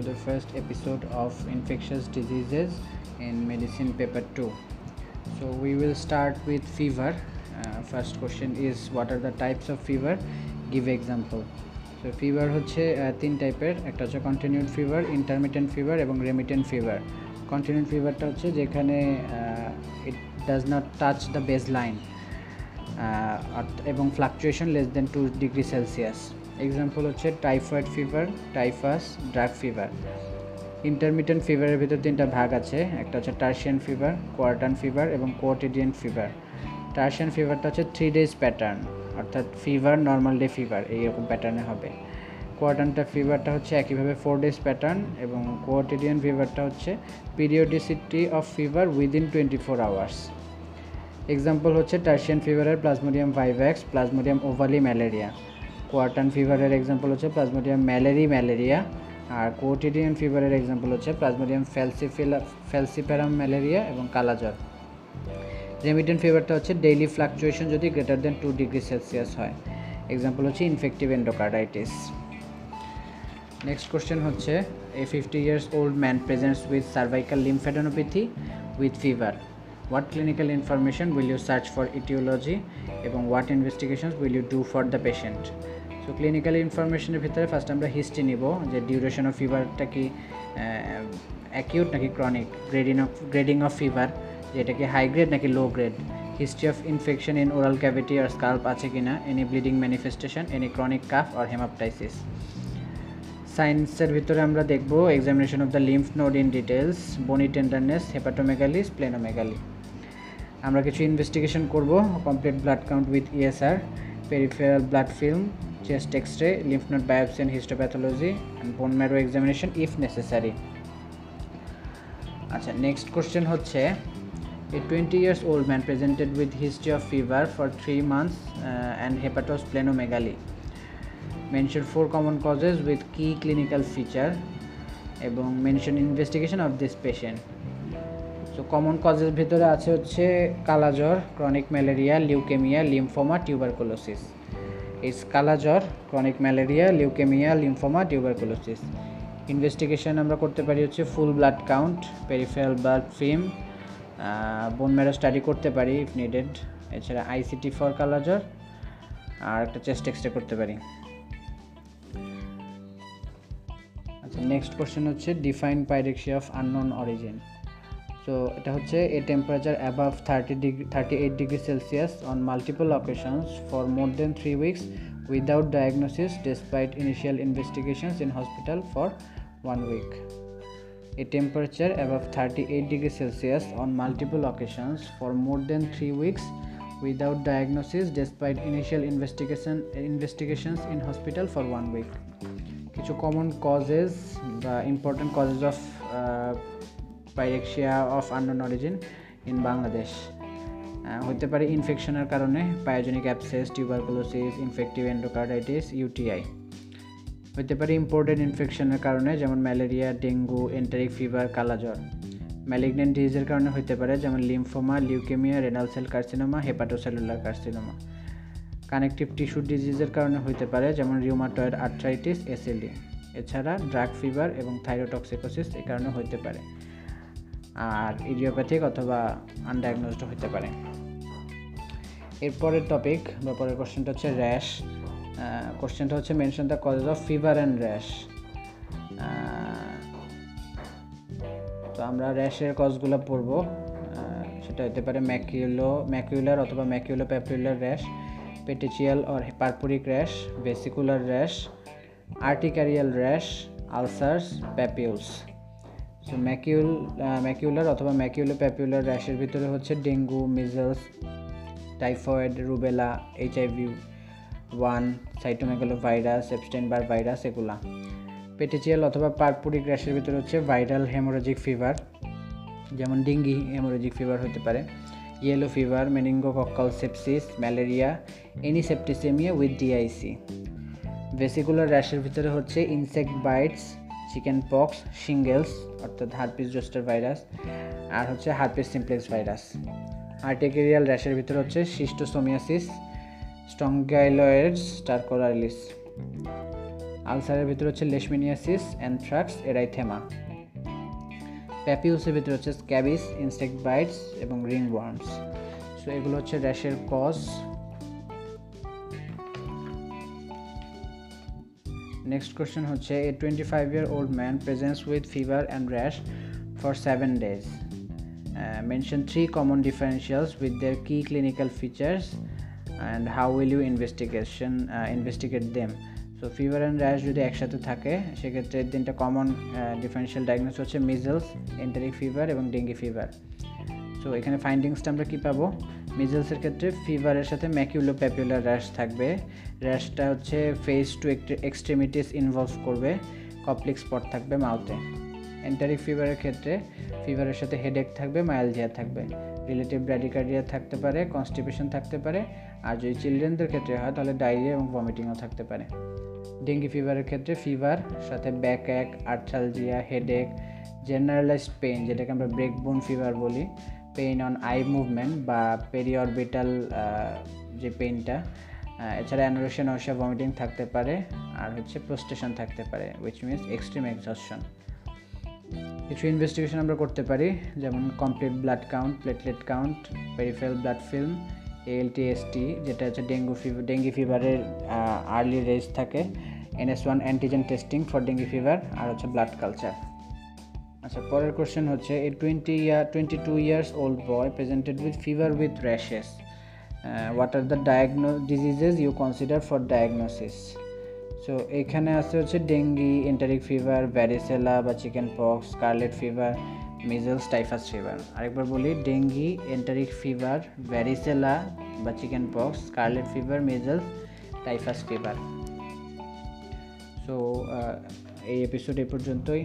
to the first episode of infectious diseases in medicine paper 2. So we will start with fever. Uh, first question is what are the types of fever? Give example. So fever হচ্ছে তিন টাইপের একটা হচ্ছে continued fever intermittent fever এবং remittent fever continued ফিভারটা হচ্ছে যেখানে it does not touch the base line এবং fluctuation less than two degree Celsius example হচ্ছে typhoid fever typhus drug fever intermittent ফিভারের ভিতর তিনটা ভাগ আছে। একটা হচ্ছে টার্সিয়ান ফিভার কোয়ার্টান ফিভার এবং কোয়ার্টিডিয়ান ফিভার টার্সিয়ান ফিভারটা হচ্ছে থ্রি ডেজ প্যাটার্ন অর্থাৎ ফিভার নর্মাল ডে ফিভার এইরকম প্যাটার্নে হবে। কোয়ার্টানটা ফিভারটা হচ্ছে একইভাবে ফোর ডেজ প্যাটার্ন এবং কোয়ার্টিডিয়ান ফিভারটা হচ্ছে periodicity of fever within twenty four hours example হচ্ছে tertian ফিভারের plasmodium vivax plasmodium ovale malaria quartan ফিভারের example হচ্ছে প্লাজমোডিয়াম ম্যালেরি ম্যালেরিয়া আর কোটিডিয়ান ফিভারের এক্সাম্পল হচ্ছে প্লাজমোডিয়াম ফ্যালসিফিলা ফ্যালসিপ্যারাম ম্যালেরিয়া এবং কালাজ্বর রেমিটেন্ট ফিভারটা হচ্ছে ডেইলি ফ্লাকচুয়েশন যদি greater than two degree Celsius হয়। এক্সাম্পল হচ্ছে ইনফেক্টিভ এন্ডোকার্ডাইটিস নেক্সট কোশ্চেন হচ্ছে a fifty years old man presents with cervical lymphadenopathy with fever what clinical information will you search for aetiology এবং what investigations will you do for the patient? So clinical ইনফরমেশনের ভিতরে first আমরা history নিব, যে duration of ফিভারটা কি acute নাকি chronic grading of grading of fever যেটা কি হাই গ্রেড নাকি low grade history of infection in oral cavity R scalp আছে কিনা any bleeding manifestation any chronic cough আর হেমাপটাইসিস সায়েন্সের ভিতরে আমরা দেখব examination of the lymph node in details bony tenderness hepatomegaly splenomegaly আমরা কিছু ইনভেস্টিগেশন করব complete blood count with ESR peripheral blood film chest X ray lymph node biopsy and histopathology and bone marrow examination if necessary আচ্ছা next question হচ্ছে A 20 years old man presented with history of fever for 3 months uh, and hepatosplenomegaly. Mention four common causes with key clinical feature এবং mention investigation of this patient so common কজের ভিতরে আছে হচ্ছে কালাজ্বর chronic malaria leukaemia lymphoma tuberculosis এই কালাজ্বর chronic malaria leukaemia lymphoma tuberculosis investigation আমরা করতে পারি হচ্ছে full blood count peripheral blood film bone marrow study করতে পারি ইফ নিডেড এছাড়া আইসিটি ফর কালাজ্বর, আর একটা চেস্ট এক্সরে করতে পারি। আচ্ছা নেক্সট কোশ্চেন হচ্ছে define pyrexia of unknown origin so এটা হচ্ছে a temperature above thirty degree thirty eight degree Celsius on multiple occasions for more than three weeks without diagnosis despite initial investigations in hospital for one week a temperature above thirty eight degree Celsius on multiple occasions for more than three weeks without diagnosis despite initial investigation investigations in hospital for one week কিছু common causes বা important causes of pyrexia of unknown origin in Bangladesh হতে পারে ইনফেকশনের কারণে pyogenic abscess tuberculosis infective endocarditis UTI হতে পারে imported ইনফেকশনের কারণে, যেমন ম্যালেরিয়া ডেঙ্গু এন্টারিক ফিভার কালাজ্বর। ম্যালিগনেন্ট ডিজিজের কারণে হতে পারে, যেমন lymphoma leukaemia renal cell carcinoma hepatocellular carcinoma connective tissue ডিজিজের কারণে হতে পারে, যেমন রিউমাটয়েড আর্থ্রাইটিস এসএলডি এছাড়া ড্রাগ ফিভার এবং থাইরোটক্সিকোসিস এই কারণে হতে পারে। আর ইডিওপ্যাথিক অথবা আনডায়াগনোজড হতে পারে। এরপরের টপিক বা পরের কোশ্চেনটা হচ্ছে র্যাশ কোশ্চেনটা হচ্ছে mention the causes of fever and rash তো আমরা র্যাশের কজগুলো পড়ব। সেটা হতে পারে ম্যাকিউলো ম্যাকিউলার অথবা maculo papular rash petechial or purpuric rash vesicular rash urticarial rash ulcers papules so macule macular অথবা ম্যাকিউলো প্যাপিউলার র্যাশের ভিতরে হচ্ছে dengue measles typhoid rubella HIV one cytomegalo virus Epstein Barr virus এগুলা। পেটেচিয়াল অথবা পারপুরিক র্যাশের ভিতরে হচ্ছে ভাইরাল হেমোরোজিক ফিভার যেমন ডিঙ্গি হেমোরোজিক ফিভার হতে পারে। Yellow fever meningo meningococcal sepsis malaria any septicaemia with DIC vesicular র্যাশের ভিতরে হচ্ছে insect bites chicken pox shingles অর্থাৎ হারপিস জোস্টার ভাইরাস, আর হচ্ছে হারপিস সিমপ্লেক্স ভাইরাস। আর্টিকেরিয়াল র্যাশের ভিতরে হচ্ছে সিস্টোসোমিয়াসিস স্টঙ্গাইলয়েডস টার্কোরাইলিস আলসারের ভিতরে হচ্ছে লেশমিনিয়াসিস, অ্যানথ্রাক্স, এরাইথেমা। প্যাপিউসের ভিতরে হচ্ছে স্ক্যাবিস, ইনসেক্ট বাইটস এবং রিং ওয়ার্মস সো এগুলো হচ্ছে র্যাশের কজ নেক্সট কোয়েশ্চেন হচ্ছে a twenty five year old man presents with fever and rash for seven days mention three common differentials with their key clinical features and how will you investigation investigate them so fever and rash যদি একসাথে থাকে, সেক্ষেত্রে তিনটা common differential diagnose হচ্ছে measles enteric fever এবং dengue fever so এখানে ফাইন্ডিংসটা আমরা কী পাবো? মিজলসের ক্ষেত্রে ফিভারের সাথে ম্যাকিউলো প্যাপিউলার র্যাশ থাকবে র্যাশটা হচ্ছে ফেস টু এক্সট্রিমিটিস ইনভলভ করবে। কপ্লিক স্পট থাকবে মাউথে এন্টারিক ফিভারের ক্ষেত্রে ফিভারের সাথে হেডেক থাকবে মায়ালজিয়া থাকবে। রিলেটিভ ব্র্যাডিকার্ডিয়া থাকতে পারে কনস্টিপেশন থাকতে পারে। আর যদি চিলড্রেনদের ক্ষেত্রে হয়, তাহলে ডায়রিয়া এবং ভমিটিংও থাকতে পারে। ডেঙ্গি ফিভারের ক্ষেত্রে ফিভার সাথে ব্যাক এক আর্থালজিয়া হেডেক জেনারেলাইজড পেইন যেটাকে আমরা ব্রেক বোন ফিভার বলি। পেইন অন আই মুভমেন্ট বা পেরিঅরবিটাল যে পেইনটা এছাড়া অ্যানোরেশন অসা ভমিটিং থাকতে পারে, আর হচ্ছে প্রোস্টেশন থাকতে পারে উইচ মিনস এক্সট্রিম এক্সশন কিছু ইনভেস্টিগেশন আমরা করতে পারি, যেমন complete blood count platelet count peripheral blood film ALT AST যেটা হচ্ছে ডেঙ্গু ফিভার ডেঙ্গি ফিভারের আর্লি রেজ থাকে NS one antigen testing for dengue fever আর হচ্ছে ব্লাড কালচার আচ্ছা পরের কোশ্চেন হচ্ছে a twenty year twenty two years old boy presented with fever with rashes what are the diagno diseases you consider for diagnosis so এখানে আছে হচ্ছে dengue enteric fever varicella বা chicken pox scarlet fever measles typhus fever আরেকবার বলি dengue enteric fever varicella বা chicken pox scarlet fever measles typhus fever so এই episode এ পর্যন্তই।